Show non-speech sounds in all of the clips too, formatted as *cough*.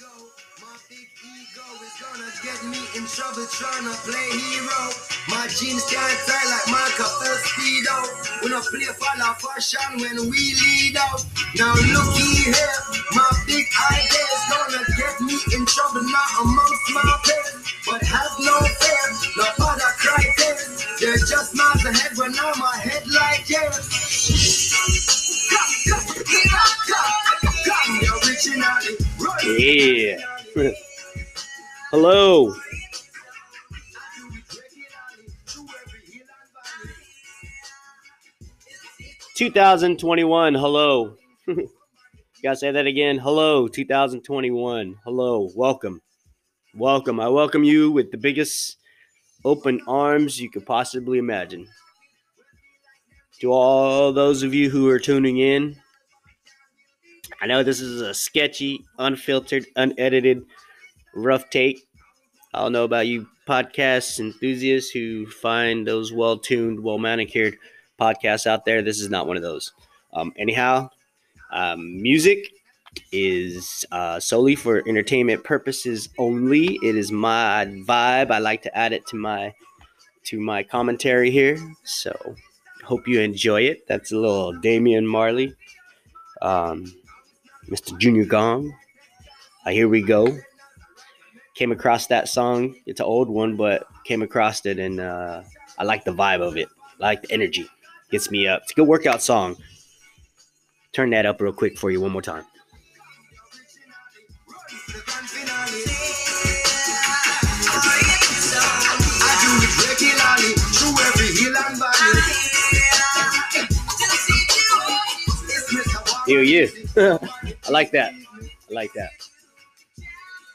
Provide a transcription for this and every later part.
My big ego is gonna get me in trouble trying to play hero. My jeans can't tie like my Michael Speedo. We don't play for la fashion when we lead out. Now looky here, my big idea is gonna get me in trouble not amongst my peers. But have no fear, no other criteria. They're just miles ahead when I'm ahead like yours. Come, come, come, come, come, the originality. Run. Yeah. Hello. 2021. Hello. *laughs* Gotta say that again. Hello, 2021. Hello. Welcome. Welcome. I welcome you with the biggest open arms you could possibly imagine. To all those of you who are tuning in, I know this is a sketchy, unfiltered, unedited, rough take. I don't know about you podcast enthusiasts who find those well tuned, well manicured podcasts out there. This is not one of those. Um, anyhow, um, music is uh, solely for entertainment purposes only. It is my vibe. I like to add it to my to my commentary here. So hope you enjoy it. That's a little Damian Marley. Um, Mr. Junior Gong. Uh, here we go. Came across that song. It's an old one, but came across it and uh, I like the vibe of it. I like the energy. Gets me up. It's a good workout song. Turn that up real quick for you one more time. It *laughs* I like that. I like that.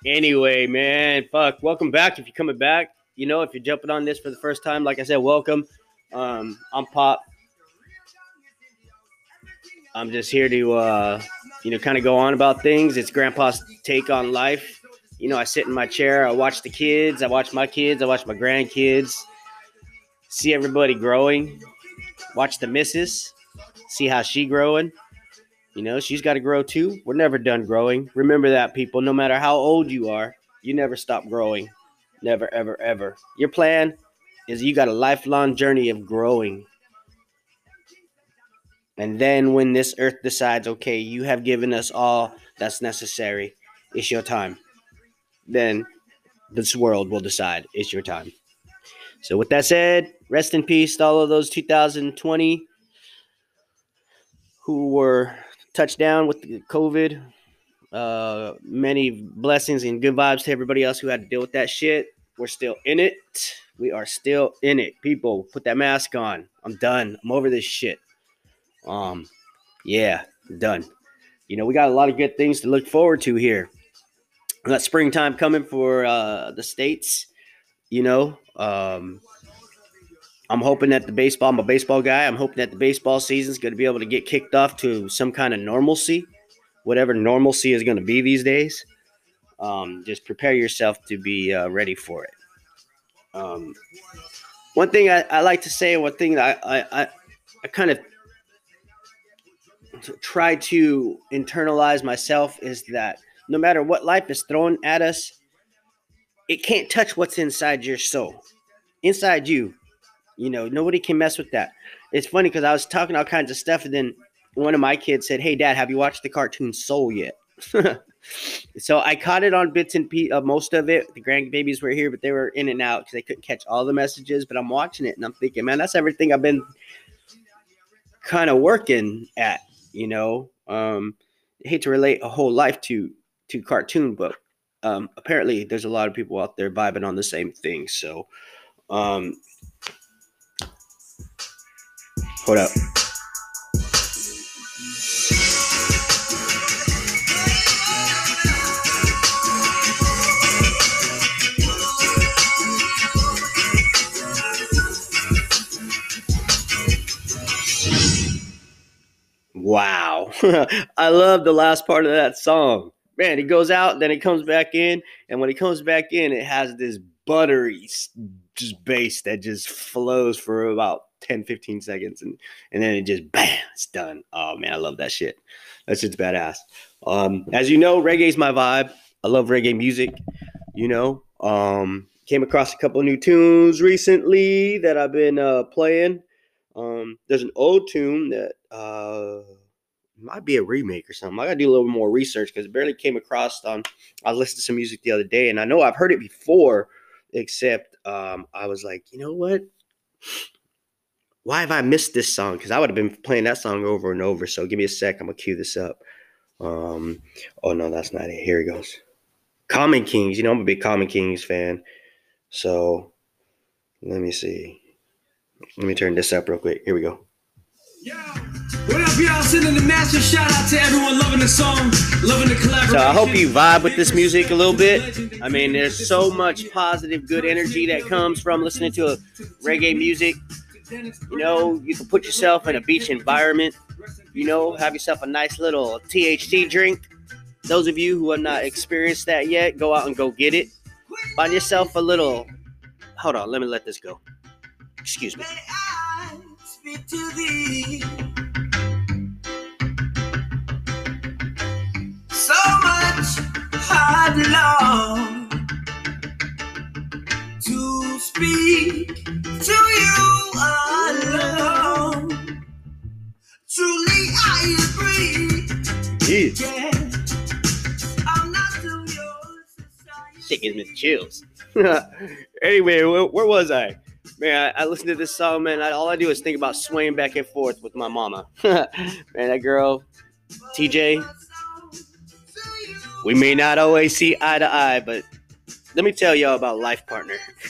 Anyway, man, fuck. Welcome back. If you're coming back, you know, if you're jumping on this for the first time, like I said, welcome. Um, I'm Pop. I'm just here to, uh, you know, kind of go on about things. It's Grandpa's take on life. You know, I sit in my chair, I watch the kids, I watch my kids, I watch my grandkids, see everybody growing, watch the missus, see how she growing. You know, she's got to grow too. We're never done growing. Remember that, people. No matter how old you are, you never stop growing. Never, ever, ever. Your plan is you got a lifelong journey of growing. And then when this earth decides, okay, you have given us all that's necessary, it's your time. Then this world will decide it's your time. So, with that said, rest in peace to all of those 2020 who were touched down with the COVID. Uh, many blessings and good vibes to everybody else who had to deal with that shit. We're still in it. We are still in it. People, put that mask on. I'm done. I'm over this shit. Um, yeah, done. You know, we got a lot of good things to look forward to here. We got springtime coming for uh, the states. You know, um, I'm hoping that the baseball, I'm a baseball guy. I'm hoping that the baseball season is going to be able to get kicked off to some kind of normalcy, whatever normalcy is going to be these days. Um, just prepare yourself to be uh, ready for it. Um, one thing I, I like to say, one thing I, I, I kind of try to internalize myself is that no matter what life is thrown at us, it can't touch what's inside your soul, inside you. You know, nobody can mess with that. It's funny because I was talking all kinds of stuff, and then one of my kids said, "Hey, Dad, have you watched the cartoon Soul yet?" *laughs* so I caught it on bits and pieces, uh, most of it. The grandbabies were here, but they were in and out because they couldn't catch all the messages. But I'm watching it, and I'm thinking, man, that's everything I've been kind of working at. You know, um, I hate to relate a whole life to to cartoon, but um, apparently there's a lot of people out there vibing on the same thing. So, um, hold up. Wow. *laughs* I love the last part of that song. Man, it goes out, then it comes back in, and when it comes back in, it has this buttery just bass that just flows for about 10, 15 seconds, and, and then it just bam, it's done. Oh man, I love that shit. That shit's badass. Um, as you know, reggae's my vibe. I love reggae music. You know, um, came across a couple new tunes recently that I've been uh, playing. Um, there's an old tune that uh, might be a remake or something. I gotta do a little more research because it barely came across on. I listened to some music the other day, and I know I've heard it before, except um, I was like, you know what? Why have I missed this song? Because I would have been playing that song over and over. So give me a sec. I'm gonna cue this up. Um, oh no, that's not it. Here it goes. Common Kings. You know, I'm a big Common Kings fan. So let me see. Let me turn this up real quick. Here we go. What up, y'all? Sending a massive shout out to everyone loving the song, loving the collaboration. So I hope you vibe with this music a little bit. I mean, there's so much positive, good energy that comes from listening to a reggae music. You know, you can put yourself in a beach environment. You know, have yourself a nice little THC drink. Those of you who have not experienced that yet, go out and go get it. Find yourself a little. Hold on, let me let this go. Excuse me. So much hard long to speak to you alone. Truly, I agree. Yeah. Yeah. I'm not to your society. Shit gives me the chills. *laughs* anyway, where, where was I? Man, I, I listened to this song, man. I, all I do is think about swaying back and forth with my mama. *laughs* man, that girl, TJ, we may not always see eye to eye, but let me tell y'all about life partner. *laughs*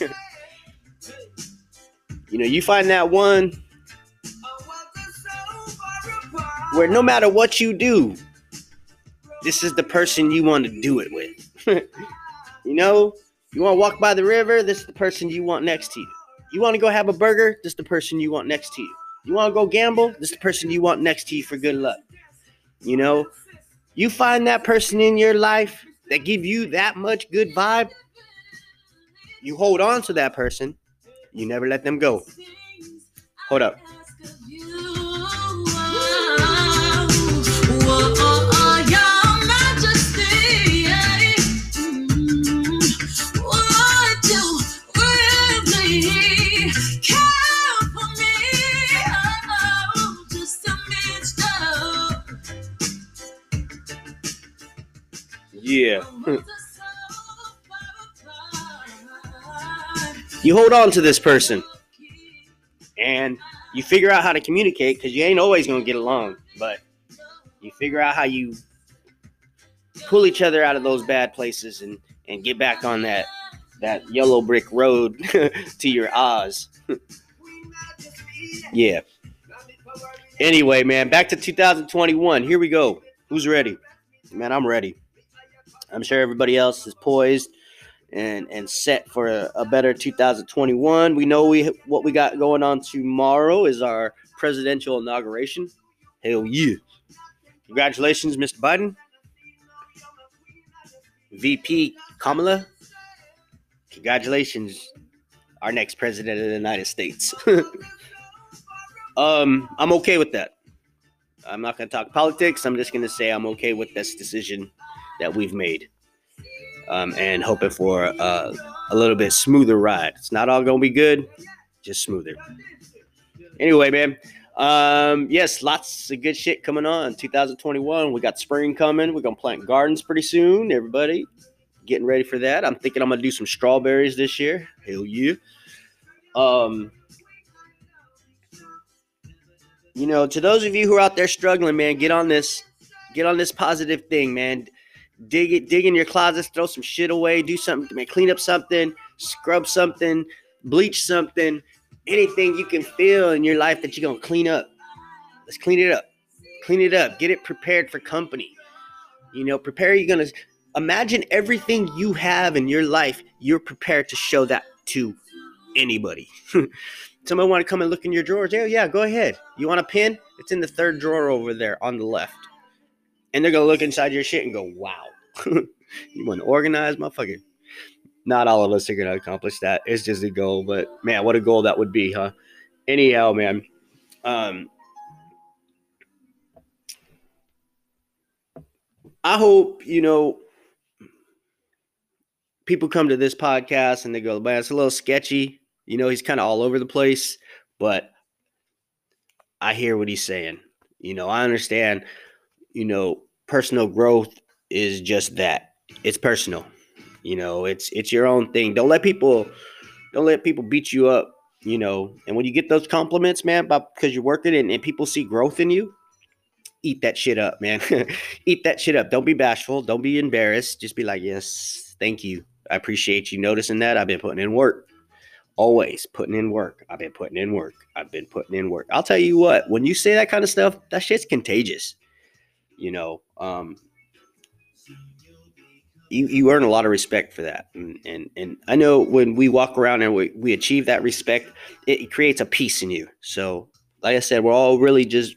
you know, you find that one where no matter what you do, this is the person you want to do it with. *laughs* you know, you want to walk by the river, this is the person you want next to you. You want to go have a burger, this is the person you want next to you. You want to go gamble, this is the person you want next to you for good luck. You know, you find that person in your life that give you that much good vibe, you hold on to that person. You never let them go. Hold up. Yeah. *laughs* you hold on to this person and you figure out how to communicate because you ain't always going to get along, but you figure out how you pull each other out of those bad places and, and get back on that that yellow brick road *laughs* to your Oz. *laughs* yeah. Anyway, man, back to 2021. Here we go. Who's ready? Man, I'm ready. I'm sure everybody else is poised and and set for a, a, better 2021. We know we what we got going on tomorrow is our presidential inauguration. Hell yeah! Congratulations, Mr. Biden. VP Kamala. Congratulations, our next president of the United States. *laughs* um, I'm okay with that. I'm not going to talk politics. I'm just going to say I'm okay with this decision that we've made. Um, and hoping for uh, a little bit smoother ride. It's not all going to be good, just smoother. Anyway, man. Um, yes, lots of good shit coming on. 2021, we got spring coming. We're gonna plant gardens pretty soon. Everybody, getting ready for that. I'm thinking I'm gonna do some strawberries this year. Hell yeah. Um, you know, to those of you who are out there struggling, man, get on this, get on this positive thing, man. Dig it, dig in your closets, throw some shit away, do something, man, clean up something, scrub something, bleach something, anything you can feel in your life that you're gonna clean up. Let's clean it up. Clean it up. Get it prepared for company. You know, prepare you're gonna imagine everything you have in your life, you're prepared to show that to anybody. *laughs* Somebody want to come and look in your drawers? Yeah, yeah, go ahead. You want a pin? It's in the third drawer over there on the left. And they're gonna look inside your shit and go, wow. *laughs* you want to organize, motherfucker? Not all of us are gonna accomplish that. It's just a goal, but man, what a goal that would be, huh? Anyhow, man. Um I hope, you know, people come to this podcast and they go, man, it's a little sketchy. You know, he's kind of all over the place, but I hear what he's saying. You know, I understand, you know, personal growth is just that. It's personal. You know, it's it's your own thing. Don't let people don't let people beat you up, you know. And when you get those compliments, man, because you're working and, and people see growth in you, eat that shit up, man. *laughs* eat that shit up. Don't be bashful. Don't be embarrassed. Just be like, yes, thank you. I appreciate you noticing that. I've been putting in work. Always putting in work. I've been putting in work. I've been putting in work. I'll tell you what, when you say that kind of stuff, that shit's contagious. You know, um, you, you earn a lot of respect for that. And, and, and I know when we walk around and we, we achieve that respect, it, creates a peace in you. So, like I said, we're all really just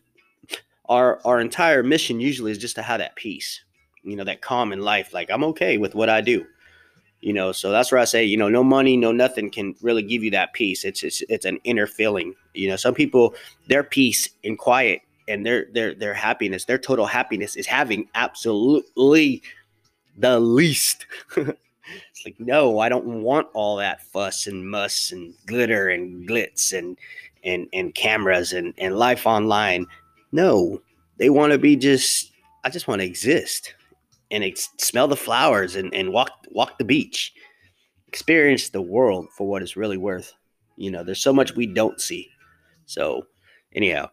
our our entire mission usually is just to have that peace, you know, that calm in life. Like I'm okay with what I do you know so that's where i say you know no money no nothing can really give you that peace it's it's, it's an inner feeling you know some people their peace and quiet and their their their happiness their total happiness is having absolutely the least. *laughs* It's like no i don't want all that fuss and muss and glitter and glitz and and and cameras and and life online. No they want to be just i just want to exist and ex- smell the flowers and, and walk walk the beach. Experience the world for what it's really worth. You know there's so much we don't see. So anyhow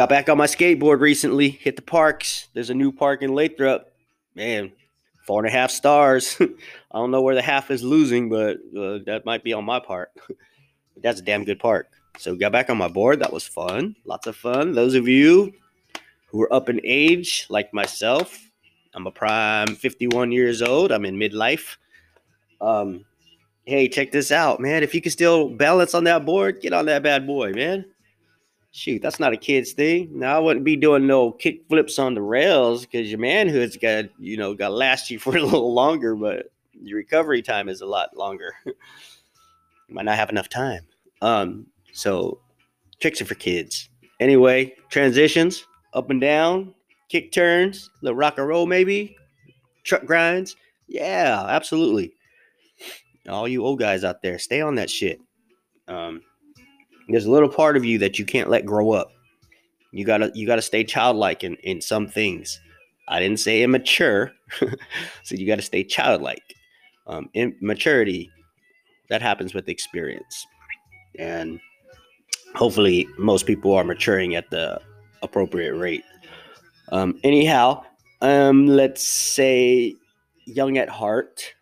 got back on my skateboard recently hit the parks there's a new park in lathrop man four and a half stars *laughs* i don't know where the half is losing but uh, that might be on my part *laughs* that's a damn good park so got back on my board that was fun lots of fun those of you who are up in age, like myself. I'm a prime 51 years old. I'm in midlife. Um, hey, check this out, man. If you can still balance on that board, get on that bad boy, man. Shoot, that's not a kid's thing. Now I wouldn't be doing no kick flips on the rails because your manhood's got you know got last you *laughs* for a little longer, but your recovery time is a lot longer. you *laughs* might not have enough time. Um, so tricks are for kids. Anyway, transitions up and down, kick turns, little rock and roll maybe, truck grinds. Yeah, absolutely. All you old guys out there, stay on that shit. Um, there's a little part of you that you can't let grow up. You gotta you gotta stay childlike in, in some things. I didn't say immature, *laughs* so you gotta stay childlike. Um, immaturity that happens with experience, and hopefully most people are maturing at the appropriate rate. Um, anyhow, um, let's say young at heart.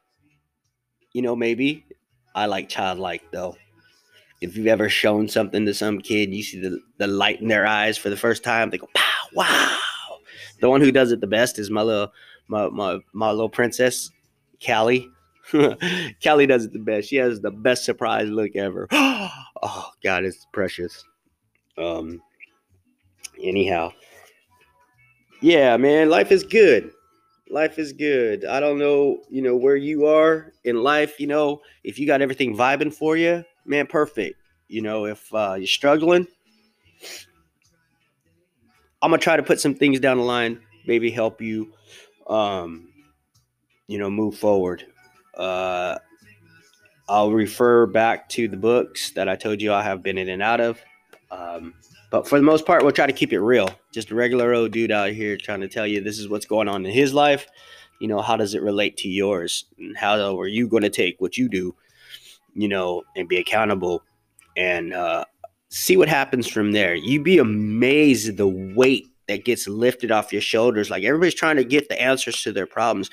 You know, maybe I like childlike though. If you've ever shown something to some kid, you see the, the light in their eyes for the first time, they go, "Pow! Wow!" The one who does it the best is my little my my, my little princess, Callie. *laughs* Callie does it the best. She has the best surprise look ever. *gasps* oh God, it's precious. Um, anyhow, yeah, man, life is good. Life is good. I don't know, you know, where you are in life. You know, if you got everything vibing for you, man, perfect. You know, if uh, you're struggling, I'm gonna try to put some things down the line, maybe help you, um, you know, move forward. Uh, I'll refer back to the books that I told you I have been in and out of. Um, but for the most part, we'll try to keep it real. Just a regular old dude out here trying to tell you this is what's going on in his life. You know, how does it relate to yours? And how are you going to take what you do, you know, and be accountable and uh, see what happens from there? You'd be amazed at the weight that gets lifted off your shoulders. Like everybody's trying to get the answers to their problems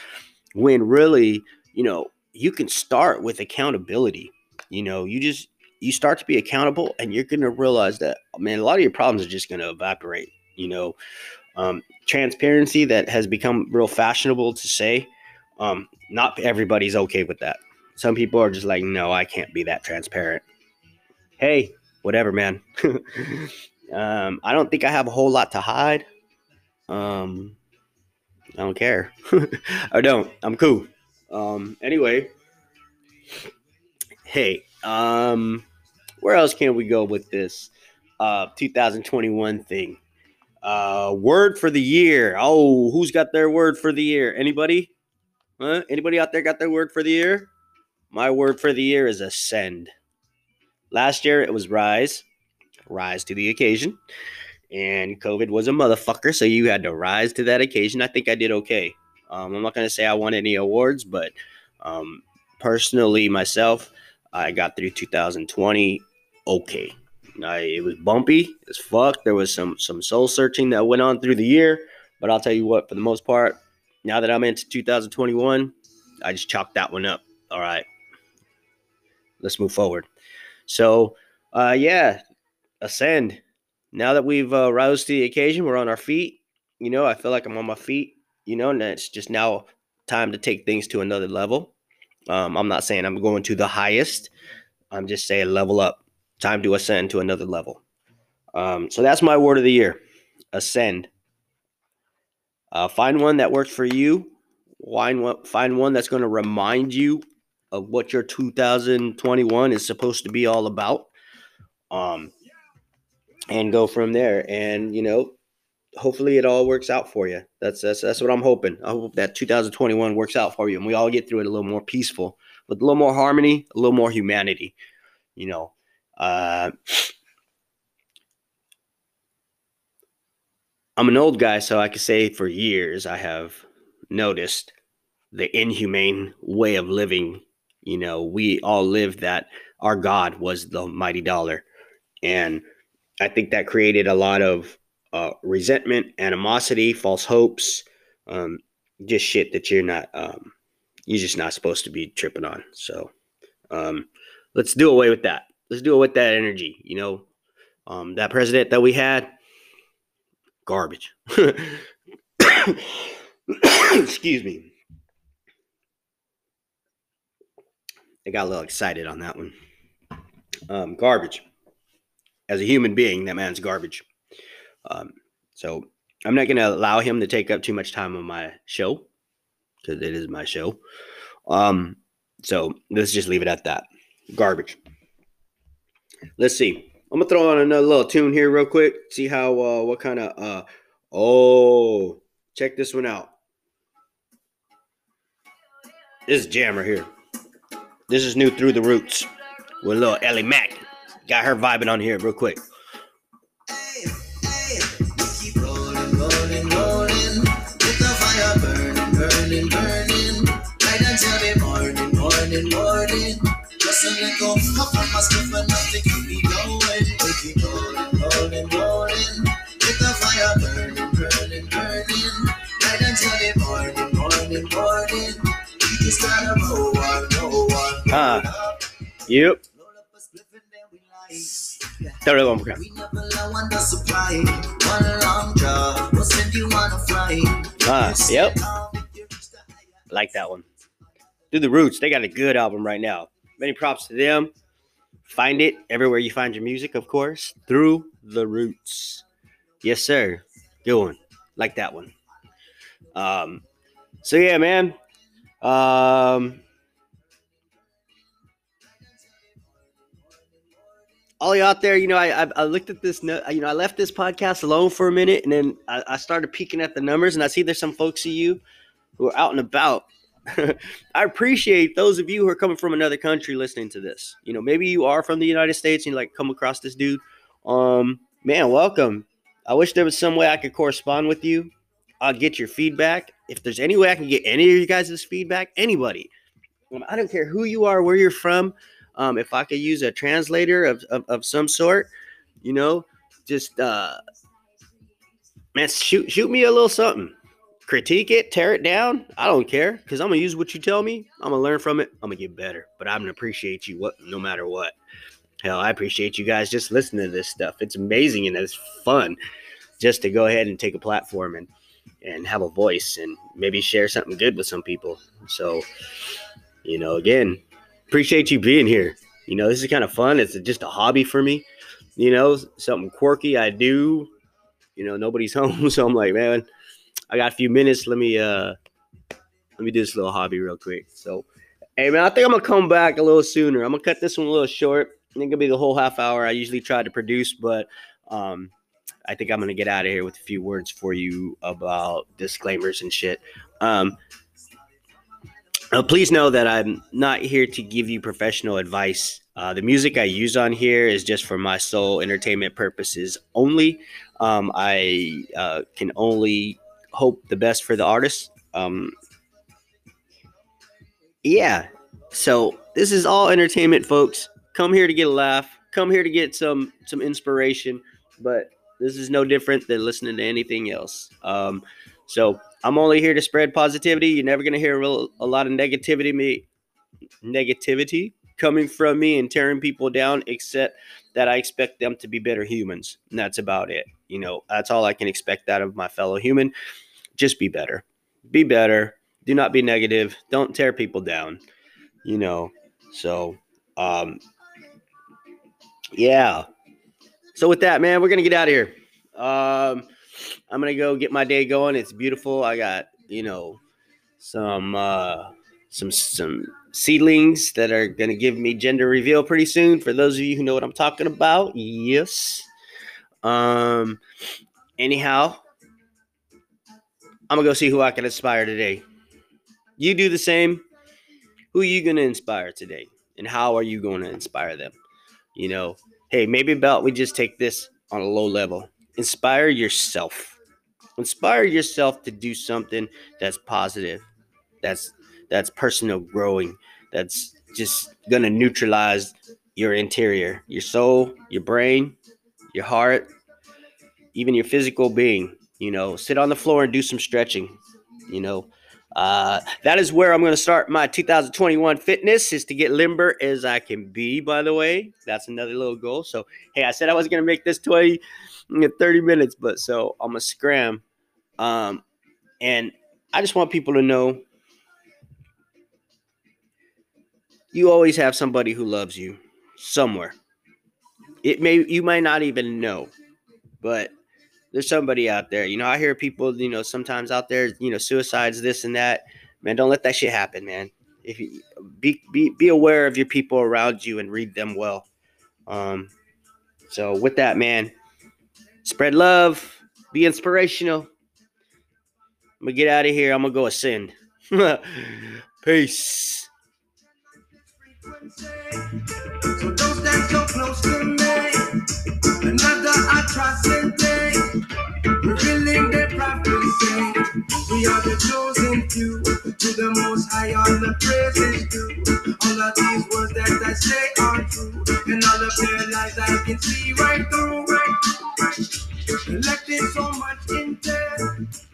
when really, you know, you can start with accountability. You know, you just you start to be accountable and you're going to realize that man a lot of your problems are just going to evaporate you know um, transparency that has become real fashionable to say um, not everybody's okay with that some people are just like no i can't be that transparent hey whatever man *laughs* um, i don't think i have a whole lot to hide um, i don't care *laughs* i don't i'm cool um, anyway hey um, where else can we go with this uh, 2021 thing? Uh, word for the year. Oh, who's got their word for the year? Anybody? Huh? Anybody out there got their word for the year? My word for the year is ascend. Last year it was rise, rise to the occasion. And COVID was a motherfucker, so you had to rise to that occasion. I think I did okay. Um, I'm not going to say I won any awards, but um, personally, myself, I got through 2020 okay. I, it was bumpy as fuck. There was some some soul searching that went on through the year, but I'll tell you what, for the most part, now that I'm into 2021, I just chalked that one up. All right, let's move forward. So, uh, yeah, ascend. Now that we've uh, roused to the occasion, we're on our feet. You know, I feel like I'm on my feet. You know, and it's just now time to take things to another level. Um, I'm not saying I'm going to the highest. I'm just saying level up. Time to ascend to another level. Um, so that's my word of the year ascend. Uh, find one that works for you. Find one, find one that's going to remind you of what your 2021 is supposed to be all about. Um, and go from there. And, you know, hopefully it all works out for you. That's, that's, that's what I'm hoping. I hope that 2021 works out for you and we all get through it a little more peaceful with a little more harmony, a little more humanity, you know. Uh, I'm an old guy, so I can say for years I have noticed the inhumane way of living. You know, we all lived that our God was the mighty dollar. And I think that created a lot of uh, resentment, animosity, false hopes, um, just shit that you're not, um, you're just not supposed to be tripping on. So um, let's do away with that. Let's do away with that energy. You know, um, that president that we had, garbage. *coughs* Excuse me. I got a little excited on that one. Um, garbage. As a human being, that man's garbage. Um, so I'm not going to allow him to take up too much time on my show because it is my show. Um, so let's just leave it at that. Garbage. Let's see. I'm gonna throw on another little tune here real quick. See how uh, what kind of uh oh check this one out. This jam right here. This is new through the roots with little Ellie Mac. Got her vibing on here real quick. Burning, burning, burning. Send you on a flight. Ah, yep. Like that one. Through the Roots, they got a good album right now. Many props to them. Find it everywhere you find your music, of course. Through the Roots. Yes, sir. Good one. Like that one. Um, so yeah, man. Um, all you out there, you know, I, I I looked at this, you know, I left this podcast alone for a minute, and then I, I started peeking at the numbers, and I see there's some folks of you who are out and about. *laughs* I appreciate those of you who are coming from another country listening to this. You know, maybe you are from the United States and you like come across this dude. Um, man, welcome. I wish there was some way I could correspond with you. I'll get your feedback. If there's any way I can get any of you guys' feedback, anybody. I don't care who you are, where you're from. Um, if I could use a translator of, of, of some sort, you know, just uh man, shoot shoot me a little something. Critique it, tear it down. I don't care because I'm gonna use what you tell me. I'm gonna learn from it. I'm gonna get better. But I'm gonna appreciate you what no matter what. Hell, I appreciate you guys just listening to this stuff. It's amazing and it's fun just to go ahead and take a platform and and have a voice and maybe share something good with some people. So, you know, again, appreciate you being here. You know, this is kind of fun. It's just a hobby for me. You know, something quirky I do. You know, nobody's *laughs* home, so I'm like, man, I got a few minutes. Let me uh let me do this little hobby real quick. So, hey man, I think I'm gonna come back a little sooner. I'm gonna cut this one a little short. I think it'll be the whole half hour I usually try to produce, but um I think I'm gonna get out of here with a few words for you about disclaimers and shit. Um, uh, please know that I'm not here to give you professional advice. Uh, the music I use on here is just for my sole entertainment purposes only. Um, I uh, can only hope the best for the artist. Um, yeah, so this is all entertainment, folks. Come here to get a laugh. Come here to get some some inspiration. But this is no different than listening to anything else. Um, so I'm only here to spread positivity. You're never gonna hear a, real, a lot of negativity me negativity coming from me and tearing people down, except that I expect them to be better humans. And that's about it. You know, that's all I can expect out of my fellow human. Just be better. Be better. Do not be negative. Don't tear people down. You know. So um yeah. So with that, man, we're gonna get out of here. Um I'm gonna go get my day going. It's beautiful. I got, you know, some uh some some seedlings that are to give me gender reveal pretty soon. For those of you who know what I'm talking about, yes. Um. Anyhow, I'm gonna go see who I can inspire today. You do the same. Who are you gonna inspire today, and how are you to inspire them? You know, hey, maybe about we just take this on a low level. Inspire yourself. Inspire yourself to do something that's positive. That's that's personal growing that's just gonna neutralize your interior, your soul, your brain, your heart, even your physical being. You know, sit on the floor and do some stretching. You know, uh, that is where I'm going to start my 2021 fitness is to get limber as I can be, by the way. That's another little goal. So, hey, I said I was going to make this 20, 30 minutes, but so I'm to scram. Um, and I just want people to know you always have somebody who loves you somewhere. It may you might not even know, but there's somebody out there. You know, I hear people, you know, sometimes out there, you know, suicides, this and that. Man, don't let that shit happen, man. If you be be be aware of your people around you and read them well. Um, so with that, man, spread love, be inspirational. I'm gonna get out of here. I'm gonna go ascend. *laughs* Peace. So Revealing the prophecy. We are the chosen few. To the most high all the praises due. All of these words that I say are true. And all of their lies I can see right through, right through. Collecting so much intel.